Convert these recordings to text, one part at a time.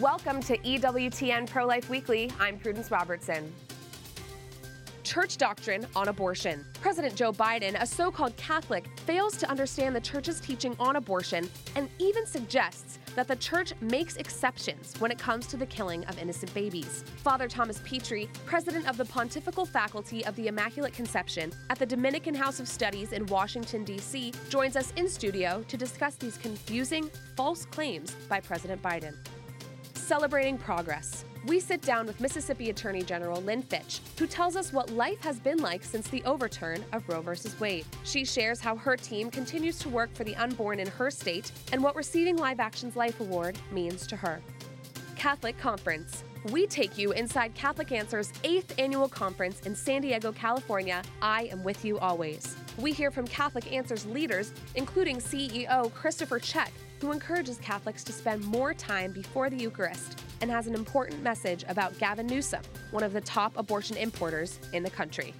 Welcome to EWTN Pro Life Weekly. I'm Prudence Robertson. Church doctrine on abortion. President Joe Biden, a so called Catholic, fails to understand the church's teaching on abortion and even suggests that the church makes exceptions when it comes to the killing of innocent babies. Father Thomas Petri, president of the Pontifical Faculty of the Immaculate Conception at the Dominican House of Studies in Washington, D.C., joins us in studio to discuss these confusing, false claims by President Biden. Celebrating progress. We sit down with Mississippi Attorney General Lynn Fitch, who tells us what life has been like since the overturn of Roe v. Wade. She shares how her team continues to work for the unborn in her state and what receiving Live Action's Life Award means to her. Catholic Conference. We take you inside Catholic Answers 8th annual conference in San Diego, California. I am with you always. We hear from Catholic Answers leaders, including CEO Christopher Check, who encourages Catholics to spend more time before the Eucharist and has an important message about Gavin Newsom, one of the top abortion importers in the country.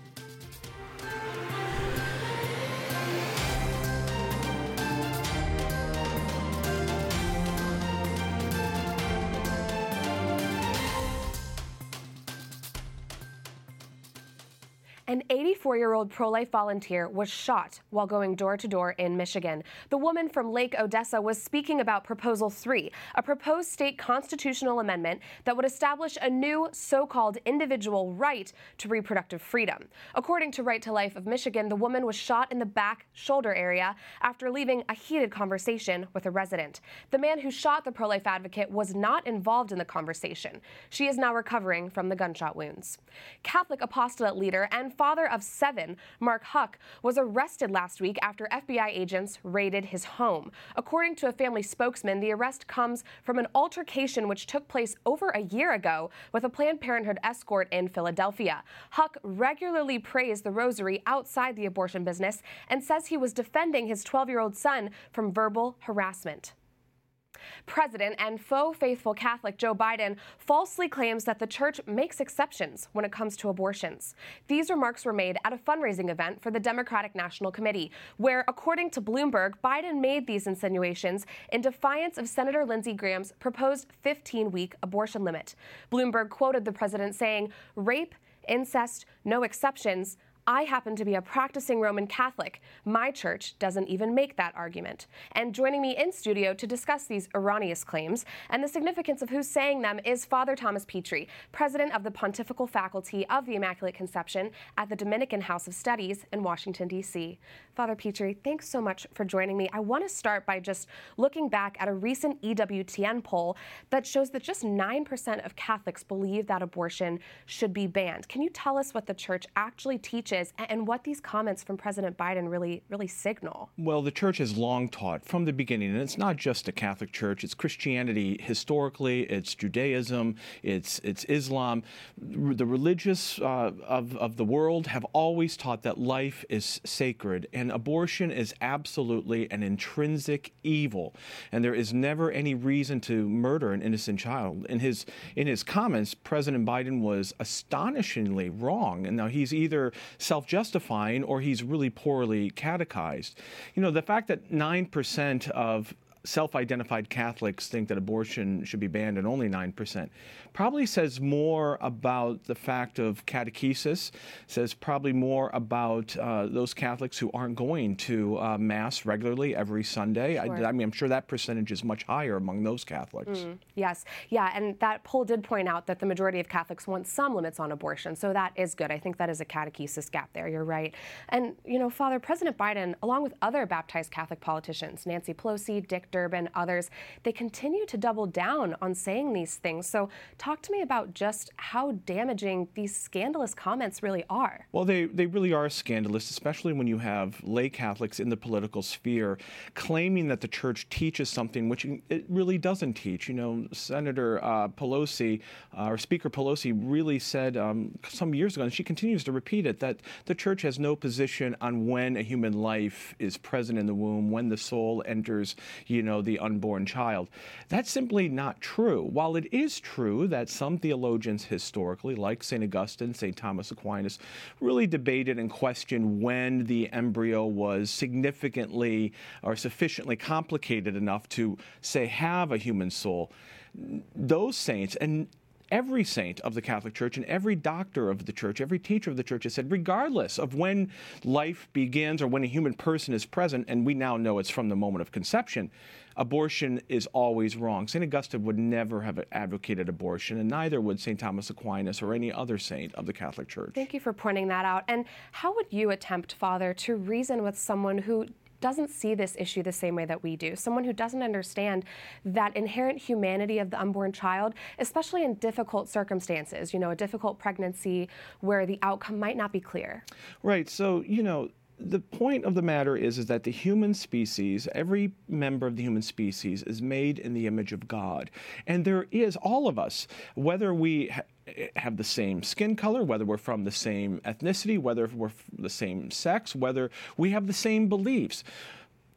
An 84 year old pro life volunteer was shot while going door to door in Michigan. The woman from Lake Odessa was speaking about Proposal 3, a proposed state constitutional amendment that would establish a new so called individual right to reproductive freedom. According to Right to Life of Michigan, the woman was shot in the back shoulder area after leaving a heated conversation with a resident. The man who shot the pro life advocate was not involved in the conversation. She is now recovering from the gunshot wounds. Catholic apostolate leader and father of seven, Mark Houck, was arrested last week after FBI agents raided his home. According to a family spokesman, the arrest comes from an altercation which took place over a year ago with a Planned Parenthood escort in Philadelphia. Houck regularly praised the rosary outside the abortion business and says he was defending his 12 year old son from verbal harassment. President and faux faithful Catholic Joe Biden falsely claims that the church makes exceptions when it comes to abortions. These remarks were made at a fundraising event for the Democratic National Committee, where, according to Bloomberg, Biden made these insinuations in defiance of Senator Lindsey Graham's proposed 15 week abortion limit. Bloomberg quoted the president saying, Rape, incest, no exceptions. I happen to be a practicing Roman Catholic. My church doesn't even make that argument. And joining me in studio to discuss these erroneous claims and the significance of who's saying them is Father Thomas Petri, president of the Pontifical Faculty of the Immaculate Conception at the Dominican House of Studies in Washington, D.C. Father Petri, thanks so much for joining me. I want to start by just looking back at a recent EWTN poll that shows that just 9% of Catholics believe that abortion should be banned. Can you tell us what the church actually teaches? Is and what these comments from President Biden really really signal. Well, the church has long taught from the beginning, and it's not just the Catholic Church; it's Christianity historically, it's Judaism, it's it's Islam. The religious uh, of of the world have always taught that life is sacred, and abortion is absolutely an intrinsic evil, and there is never any reason to murder an innocent child. In his in his comments, President Biden was astonishingly wrong, and now he's either self justifying or he's really poorly catechized. You know, the fact that 9% of self identified Catholics think that abortion should be banned and only 9%, probably says more about the fact of catechesis, says probably more about uh, those Catholics who aren't going to uh, Mass regularly every Sunday. Sure. I, I, mean, I'm sure that percentage is much higher among those Catholics. Mm, yes. Yeah. And that poll did point out that the majority of Catholics want some limits on abortion. So that is good. I think that is a catechesis gap there. You're right. And, you know, Father, President Biden, along with other baptized Catholic politicians, Nancy Pelosi, Dick Durbin, others, they continue to double down on saying these things. So talk to me about just how damaging these scandalous comments really are. Well, they, they really are scandalous, especially when you have lay Catholics in the political sphere claiming that the church teaches something which it really doesn't teach. You know, Senator uh, Pelosi, uh, or Speaker Pelosi, really said um, some years ago, and she continues to repeat it, that the church has no position on when a human life is present in the womb, when the soul enters, you know, the unborn child. That's simply not true. While it is true that some theologians historically, like St. Augustine, St. Thomas Aquinas, really debated and questioned when the embryo was significantly or sufficiently complicated enough to, say, have a human soul those saints and every saint of the Catholic Church and every doctor of the church, every teacher of the church has said, regardless of when life begins or when a human person is present, and we now know it's from the moment of conception, abortion is always wrong. St. Augustine would never have advocated abortion, and neither would St. Thomas Aquinas or any other saint of the Catholic Church. Thank you for pointing that out. And how would you attempt, Father, to reason with someone who doesn't see this issue the same way that we do. Someone who doesn't understand that inherent humanity of the unborn child, especially in difficult circumstances, you know, a difficult pregnancy where the outcome might not be clear. Right. So, you know, the point of the matter is, is that the human species, every member of the human species, is made in the image of God. And there is, all of us, whether we ha- have the same skin color, whether we're from the same ethnicity, whether we're the same sex, whether we have the same beliefs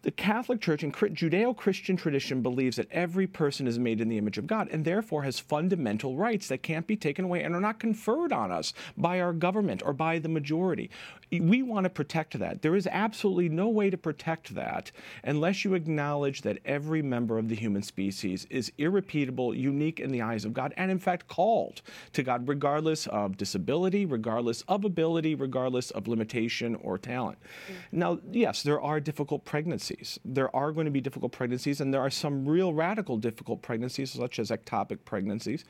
the Catholic Church and Judeo Christian tradition believes that every person is made in the image of God and therefore has fundamental rights that can't be taken away and are not conferred on us by our government or by the majority. We want to protect that. There is absolutely no way to protect that unless you acknowledge that every member of the human species is irrepeatable, unique in the eyes of God, and in fact called to God, regardless of disability, regardless of ability, regardless of limitation or talent. Mm-hmm. Now, yes, there are difficult pregnancies pregnancies. There are going to be difficult pregnancies, and there are some real radical difficult pregnancies, such as ectopic pregnancies.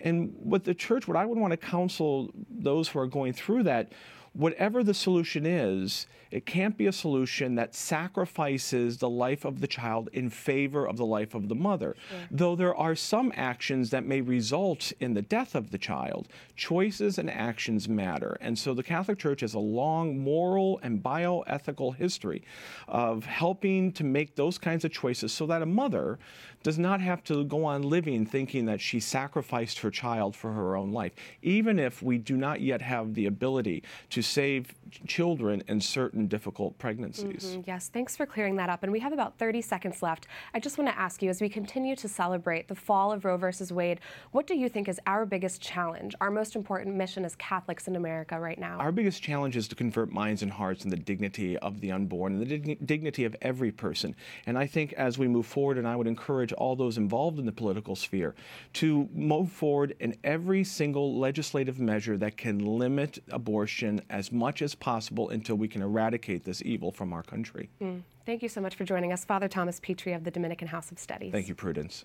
And what the church, what I would want to counsel those who are going through that, whatever the solution is, it can't be a solution that sacrifices the life of the child in favor of the life of the mother. Though there are some actions that may result in the death of the child, choices and actions matter. And so the Catholic Church has a long moral and bioethical history of helping to make those kinds of choices so that a mother does not have to go on living thinking that she sacrificed her child for her own life, even if we do not yet have the ability to save children in certain difficult pregnancies. Mm-hmm, yes, thanks for clearing that up. And we have about 30 seconds left. I just want to ask you as we continue to celebrate the fall of Roe versus Wade, what do you think is our biggest challenge, our most important mission as Catholics in America right now? Our biggest challenge is to convert minds and hearts in the dignity of the unborn and the dig- dignity of every person. And I think as we move forward, and I would encourage all those involved in the political sphere to move forward in every single legislative measure that can limit abortion as much as possible until we can eradicate this evil from our country. Mm. Thank you so much for joining us, Father Thomas Petri of the Dominican House of Studies. Thank you, Prudence.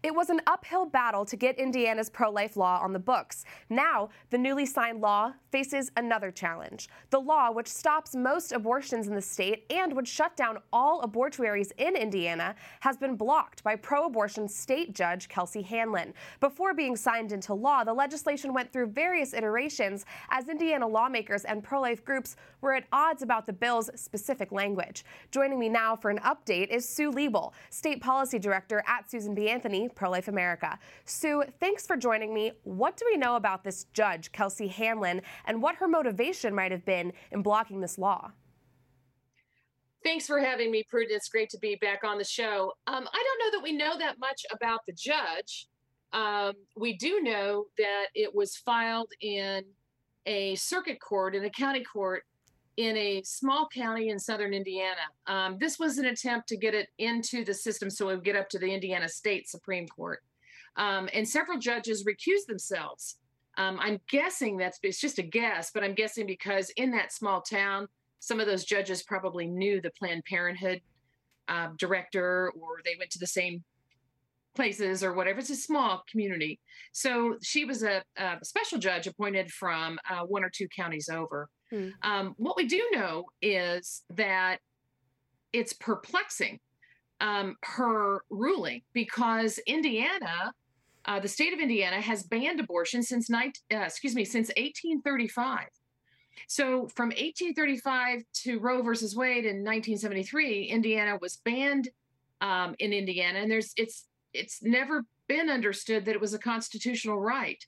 It was an uphill battle to get Indiana's pro life law on the books. Now, the newly signed law faces another challenge. The law, which stops most abortions in the state and would shut down all abortuaries in Indiana, has been blocked by pro abortion state judge Kelsey Hanlon. Before being signed into law, the legislation went through various iterations as Indiana lawmakers and pro life groups were at odds about the bill's specific language. Joining me now for an update is Sue Liebel, State Policy Director at Susan B. Anthony Pro Life America. Sue, thanks for joining me. What do we know about this judge, Kelsey Hanlon, and what her motivation might have been in blocking this law? Thanks for having me, Prudence. It's great to be back on the show. Um, I don't know that we know that much about the judge. Um, we do know that it was filed in a circuit court, in a county court in a small county in southern Indiana. Um, this was an attempt to get it into the system so it would get up to the Indiana State Supreme Court. Um, and several judges recused themselves. Um, I'm guessing that's it's just a guess, but I'm guessing because in that small town, some of those judges probably knew the Planned Parenthood uh, director or they went to the same places or whatever. It's a small community. So she was a, a special judge appointed from uh, one or two counties over. Hmm. Um, what we do know is that it's perplexing um, her ruling because Indiana, uh, the state of Indiana, has banned abortion since uh, excuse me since 1835. So from 1835 to Roe versus Wade in 1973, Indiana was banned um, in Indiana, and there's it's it's never been understood that it was a constitutional right.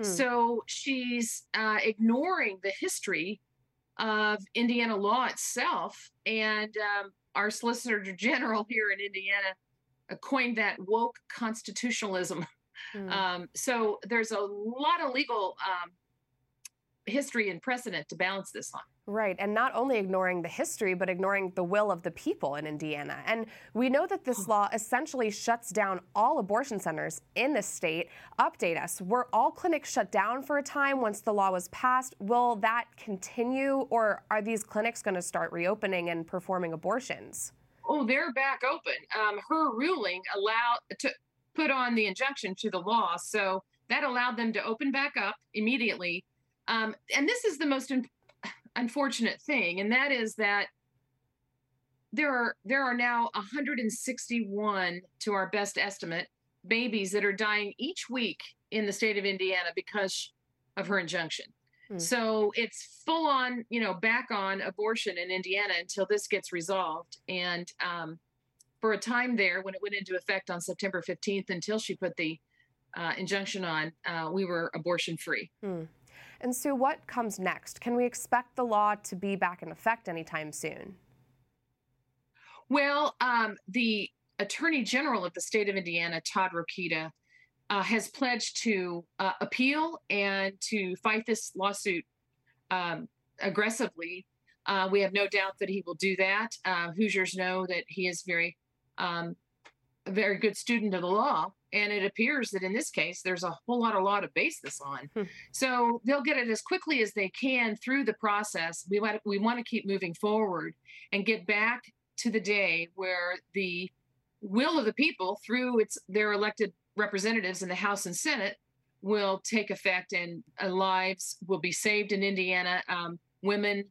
Hmm. So she's uh, ignoring the history of Indiana law itself. And um, our Solicitor General here in Indiana coined that woke constitutionalism. Hmm. Um, so there's a lot of legal um, history and precedent to balance this on. Right, and not only ignoring the history, but ignoring the will of the people in Indiana. And we know that this law essentially shuts down all abortion centers in the state. Update us. Were all clinics shut down for a time once the law was passed? Will that continue, or are these clinics going to start reopening and performing abortions? Oh, they're back open. Um, her ruling allowed to put on the injunction to the law, so that allowed them to open back up immediately. Um, and this is the most unfortunate thing, and that is that there are there are now 161 to our best estimate babies that are dying each week in the state of Indiana because of her injunction. Hmm. So it's full on, you know, back on abortion in Indiana until this gets resolved. And um, for a time there, when it went into effect on September 15th, until she put the uh, injunction on, uh, we were abortion free. Hmm. And Sue, what comes next? Can we expect the law to be back in effect anytime soon? Well, um, the Attorney General of the state of Indiana, Todd Rokita, uh, has pledged to uh, appeal and to fight this lawsuit um, aggressively. Uh, we have no doubt that he will do that. Uh, Hoosiers know that he is very, um, a very good student of the law, and it appears that in this case, there's a whole lot of law to base this on. Hmm. So they'll get it as quickly as they can through the process. We want we want to keep moving forward and get back to the day where the will of the people through its their elected representatives in the House and Senate will take effect and uh, lives will be saved in Indiana. Um, women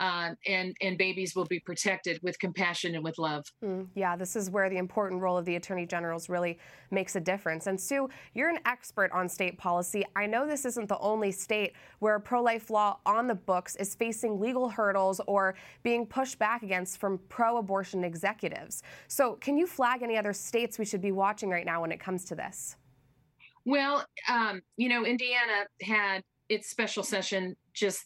uh, and and babies will be protected with compassion and with love. Mm, yeah, this is where the important role of the attorney generals really makes a difference. And Sue, you're an expert on state policy. I know this isn't the only state where a pro-life law on the books is facing legal hurdles or being pushed back against from pro-abortion executives. So, can you flag any other states we should be watching right now when it comes to this? Well, um, you know, Indiana had its special session just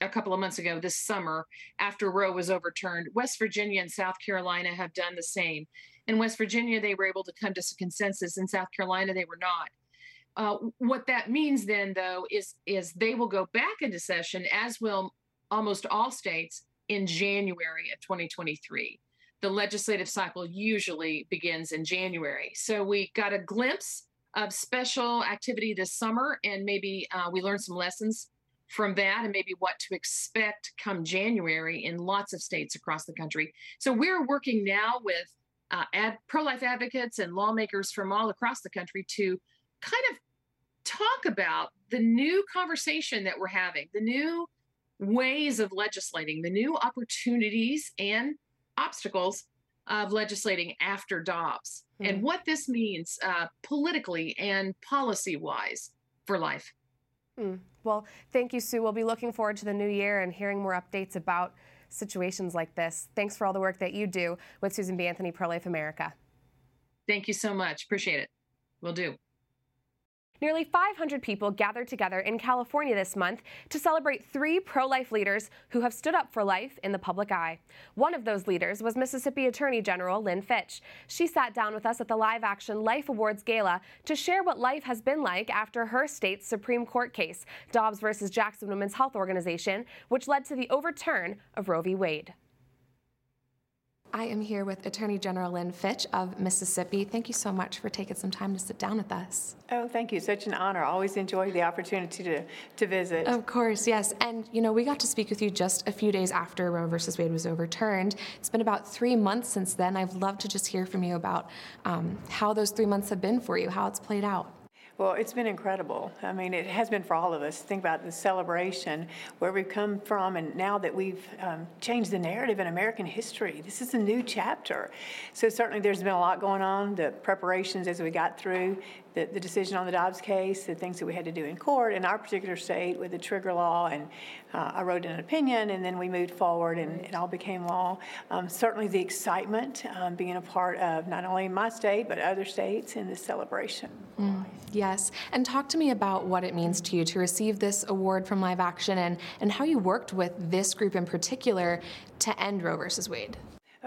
a couple of months ago this summer after Roe was overturned. West Virginia and South Carolina have done the same. In West Virginia, they were able to come to consensus. In South Carolina, they were not. Uh, what that means then, though, is is they will go back into session, as will almost all states, in January of 2023. The legislative cycle usually begins in January. So we got a glimpse of special activity this summer, and maybe uh, we learned some lessons from that and maybe what to expect come January in lots of states across the country. So we're working now with uh, ad, pro-life advocates and lawmakers from all across the country to kind of talk about the new conversation that we're having, the new ways of legislating, the new opportunities and obstacles of legislating after Dobbs, mm-hmm. and hmm. what this means uh, politically and policy wise for life. Mm. Well, thank you, Sue. We'll be looking forward to the new year and hearing more updates about situations like this. Thanks for all the work that you do with Susan B. Anthony Pro Life America. Thank you so much. Appreciate it. We'll do. Nearly 500 people gathered together in California this month to celebrate three pro life leaders who have stood up for life in the public eye. One of those leaders was Mississippi Attorney General Lynn Fitch. She sat down with us at the Live Action Life Awards Gala to share what life has been like after her state's Supreme Court case, Dobbs versus Jackson Women's Health Organization, which led to the overturn of Roe v. Wade. I am here with Attorney General Lynn Fitch of Mississippi. Thank you so much for taking some time to sit down with us. Oh, thank you. Such an honor. Always enjoy the opportunity to, to visit. Of course, yes. And, you know, we got to speak with you just a few days after Roe versus Wade was overturned. It's been about three months since then. I'd love to just hear from you about um, how those three months have been for you, how it's played out. Well, it's been incredible. I mean, it has been for all of us. Think about the celebration, where we've come from, and now that we've um, changed the narrative in American history, this is a new chapter. So, certainly, there's been a lot going on. The preparations as we got through the, the decision on the Dobbs case, the things that we had to do in court in our particular state with the trigger law, and uh, I wrote an opinion, and then we moved forward, and it all became law. Um, certainly, the excitement um, being a part of not only my state but other states in this celebration. Mm, yes, and talk to me about what it means to you to receive this award from Live Action, and and how you worked with this group in particular to end Roe versus Wade.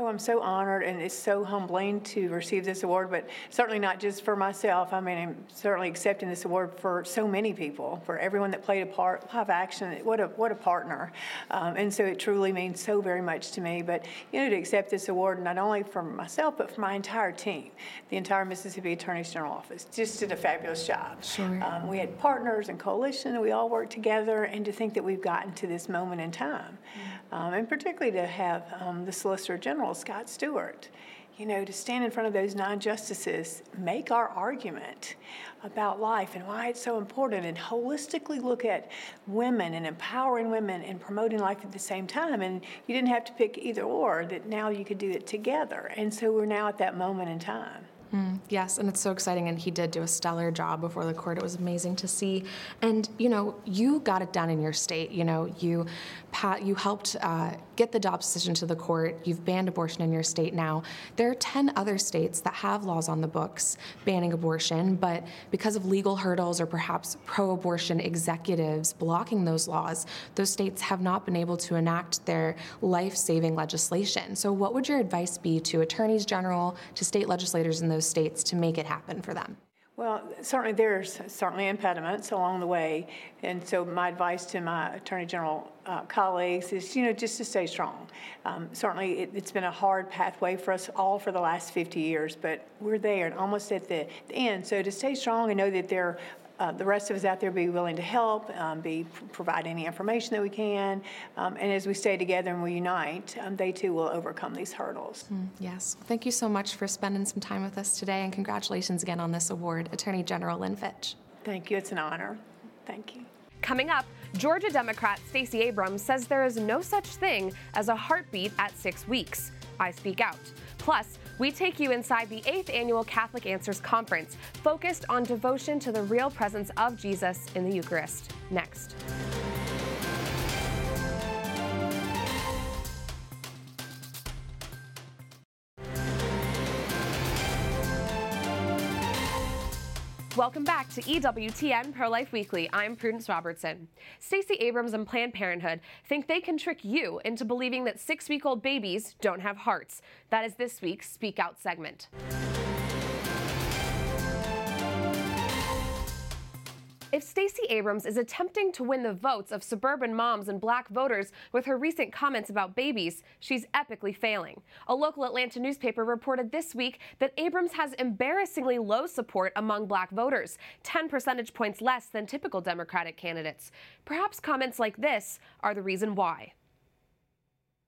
Oh, I'm so honored, and it's so humbling to receive this award, but certainly not just for myself. I mean, I'm certainly accepting this award for so many people, for everyone that played a part. Live Action, what a what a partner, um, and so it truly means so very much to me. But you know, to accept this award not only for myself but for my entire team, the entire Mississippi Attorney General office, just did a fabulous job. Sure. Um, we had partners and coalition, and we all worked together, and to think that we've gotten to this moment in time, mm. Um, and particularly to have um, the Solicitor General Scott Stewart, you know, to stand in front of those nine justices, make our argument about life and why it's so important, and holistically look at women and empowering women and promoting life at the same time. And you didn't have to pick either or, that now you could do it together. And so we're now at that moment in time. Mm, yes, and it's so exciting. And he did do a stellar job before the court. It was amazing to see. And you know, you got it done in your state. You know, you Pat, you helped uh, get the Dobbs decision to the court. You've banned abortion in your state now. There are 10 other states that have laws on the books banning abortion, but because of legal hurdles or perhaps pro abortion executives blocking those laws, those states have not been able to enact their life saving legislation. So, what would your advice be to attorneys general, to state legislators in those states to make it happen for them? Well, certainly there's certainly impediments along the way, and so my advice to my attorney general uh, colleagues is, you know, just to stay strong. Um, certainly, it, has been a hard pathway for us all for the last 50 years, but we're there and almost at the, the end. So to stay strong and know that there uh, the rest of us out there be willing to help, um, be provide any information that we can, um, and as we stay together and we unite, um, they too will overcome these hurdles. Mm, yes, thank you so much for spending some time with us today, and congratulations again on this award, Attorney General Lynn Fitch. Thank you. It's an honor. Thank you. Coming up, Georgia Democrat Stacey Abrams says there is no such thing as a heartbeat at six weeks. I speak out. Plus, we take you inside the 8th annual Catholic Answers Conference, focused on devotion to the real presence of Jesus in the Eucharist. Next. Welcome back to EWTN Pro Life Weekly. I'm Prudence Robertson. Stacey Abrams and Planned Parenthood think they can trick you into believing that six week old babies don't have hearts. That is this week's Speak Out segment. If Stacey Abrams is attempting to win the votes of suburban moms and black voters with her recent comments about babies, she's epically failing. A local Atlanta newspaper reported this week that Abrams has embarrassingly low support among black voters, 10 percentage points less than typical Democratic candidates. Perhaps comments like this are the reason why.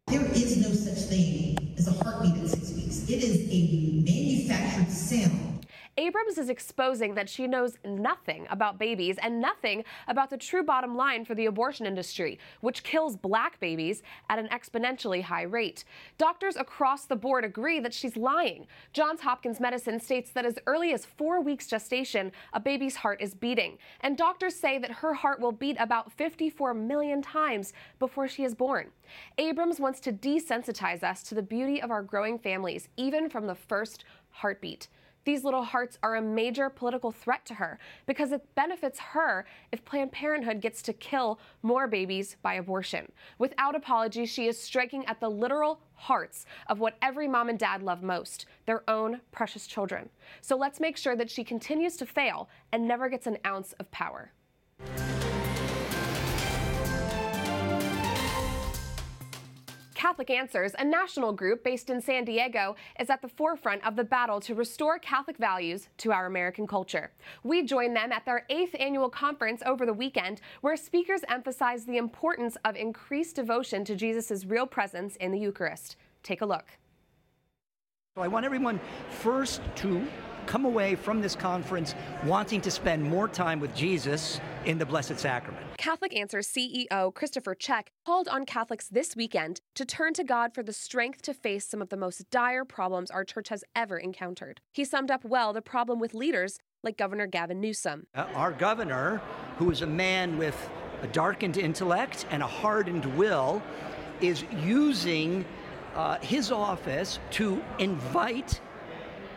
There is no such thing as a heartbeat at six weeks. It is a manufactured sound Abrams is exposing that she knows nothing about babies and nothing about the true bottom line for the abortion industry, which kills black babies at an exponentially high rate. Doctors across the board agree that she's lying. Johns Hopkins Medicine states that as early as four weeks gestation, a baby's heart is beating. And doctors say that her heart will beat about 54 million times before she is born. Abrams wants to desensitize us to the beauty of our growing families, even from the first heartbeat. These little hearts are a major political threat to her because it benefits her if Planned Parenthood gets to kill more babies by abortion. Without apology, she is striking at the literal hearts of what every mom and dad love most their own precious children. So let's make sure that she continues to fail and never gets an ounce of power. Catholic Answers, a national group based in San Diego, is at the forefront of the battle to restore Catholic values to our American culture. We joined them at their eighth annual conference over the weekend, where speakers emphasized the importance of increased devotion to Jesus' real presence in the Eucharist. Take a look. I want everyone first to come away from this conference wanting to spend more time with Jesus in the Blessed Sacrament. Catholic Answers CEO Christopher Check called on Catholics this weekend to turn to God for the strength to face some of the most dire problems our church has ever encountered. He summed up well the problem with leaders like Governor Gavin Newsom. Uh, our governor, who is a man with a darkened intellect and a hardened will, is using uh, his office to invite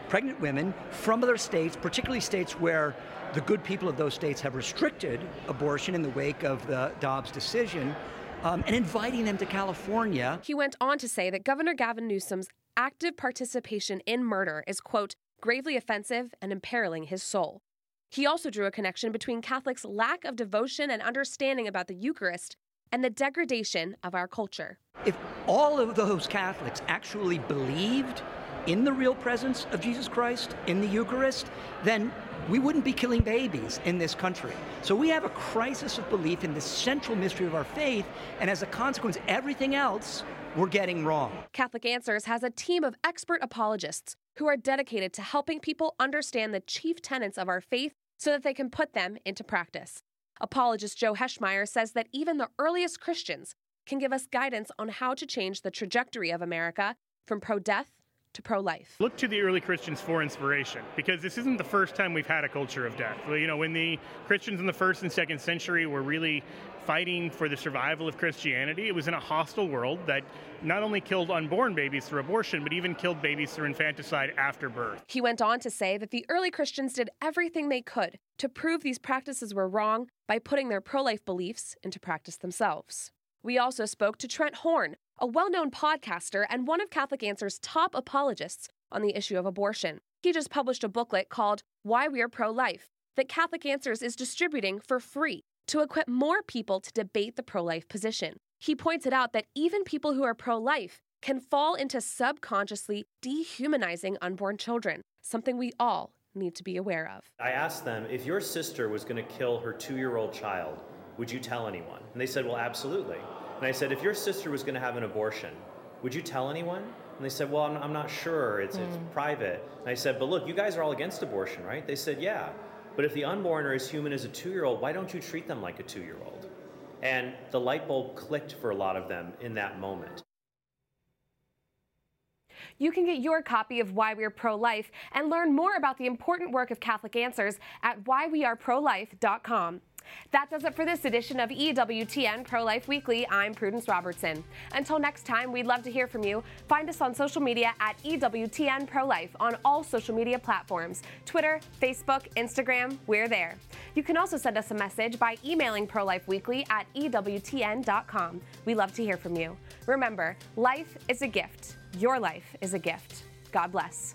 pregnant women from other states, particularly states where the good people of those states have restricted abortion in the wake of the Dobbs decision. Um, and inviting them to California. He went on to say that Governor Gavin Newsom's active participation in murder is, quote, gravely offensive and imperiling his soul. He also drew a connection between Catholics' lack of devotion and understanding about the Eucharist and the degradation of our culture. If all of those Catholics actually believed in the real presence of Jesus Christ in the Eucharist, then we wouldn't be killing babies in this country. So we have a crisis of belief in the central mystery of our faith, and as a consequence, everything else we're getting wrong. Catholic Answers has a team of expert apologists who are dedicated to helping people understand the chief tenets of our faith so that they can put them into practice. Apologist Joe Heschmeyer says that even the earliest Christians can give us guidance on how to change the trajectory of America from pro death to pro life. Look to the early Christians for inspiration because this isn't the first time we've had a culture of death. You know, when the Christians in the first and second century were really fighting for the survival of Christianity, it was in a hostile world that not only killed unborn babies through abortion, but even killed babies through infanticide after birth. He went on to say that the early Christians did everything they could to prove these practices were wrong by putting their pro life beliefs into practice themselves. We also spoke to Trent Horn, a well known podcaster and one of Catholic Answer's top apologists on the issue of abortion. He just published a booklet called Why We Are Pro Life that Catholic Answers is distributing for free to equip more people to debate the pro life position. He pointed out that even people who are pro life can fall into subconsciously dehumanizing unborn children, something we all need to be aware of. I asked them if your sister was going to kill her two year old child, would you tell anyone? And they said, well, absolutely. And I said, if your sister was going to have an abortion, would you tell anyone? And they said, well, I'm, I'm not sure. It's, mm. it's hmm. private. And I said, but look, you guys are all against abortion, right? They said, yeah. But if the unborn are as human as a two year old, why don't you treat them like a two year old? And the light bulb clicked for a lot of them in that moment. You can get your copy of Why We're Pro Life and learn more about the important work of Catholic Answers at whyweareprolife.com. That does it for this edition of EWTN Pro Life Weekly. I'm Prudence Robertson. Until next time, we'd love to hear from you. Find us on social media at EWTN Pro Life on all social media platforms Twitter, Facebook, Instagram, we're there. You can also send us a message by emailing Pro Life Weekly at EWTN.com. We love to hear from you. Remember, life is a gift. Your life is a gift. God bless.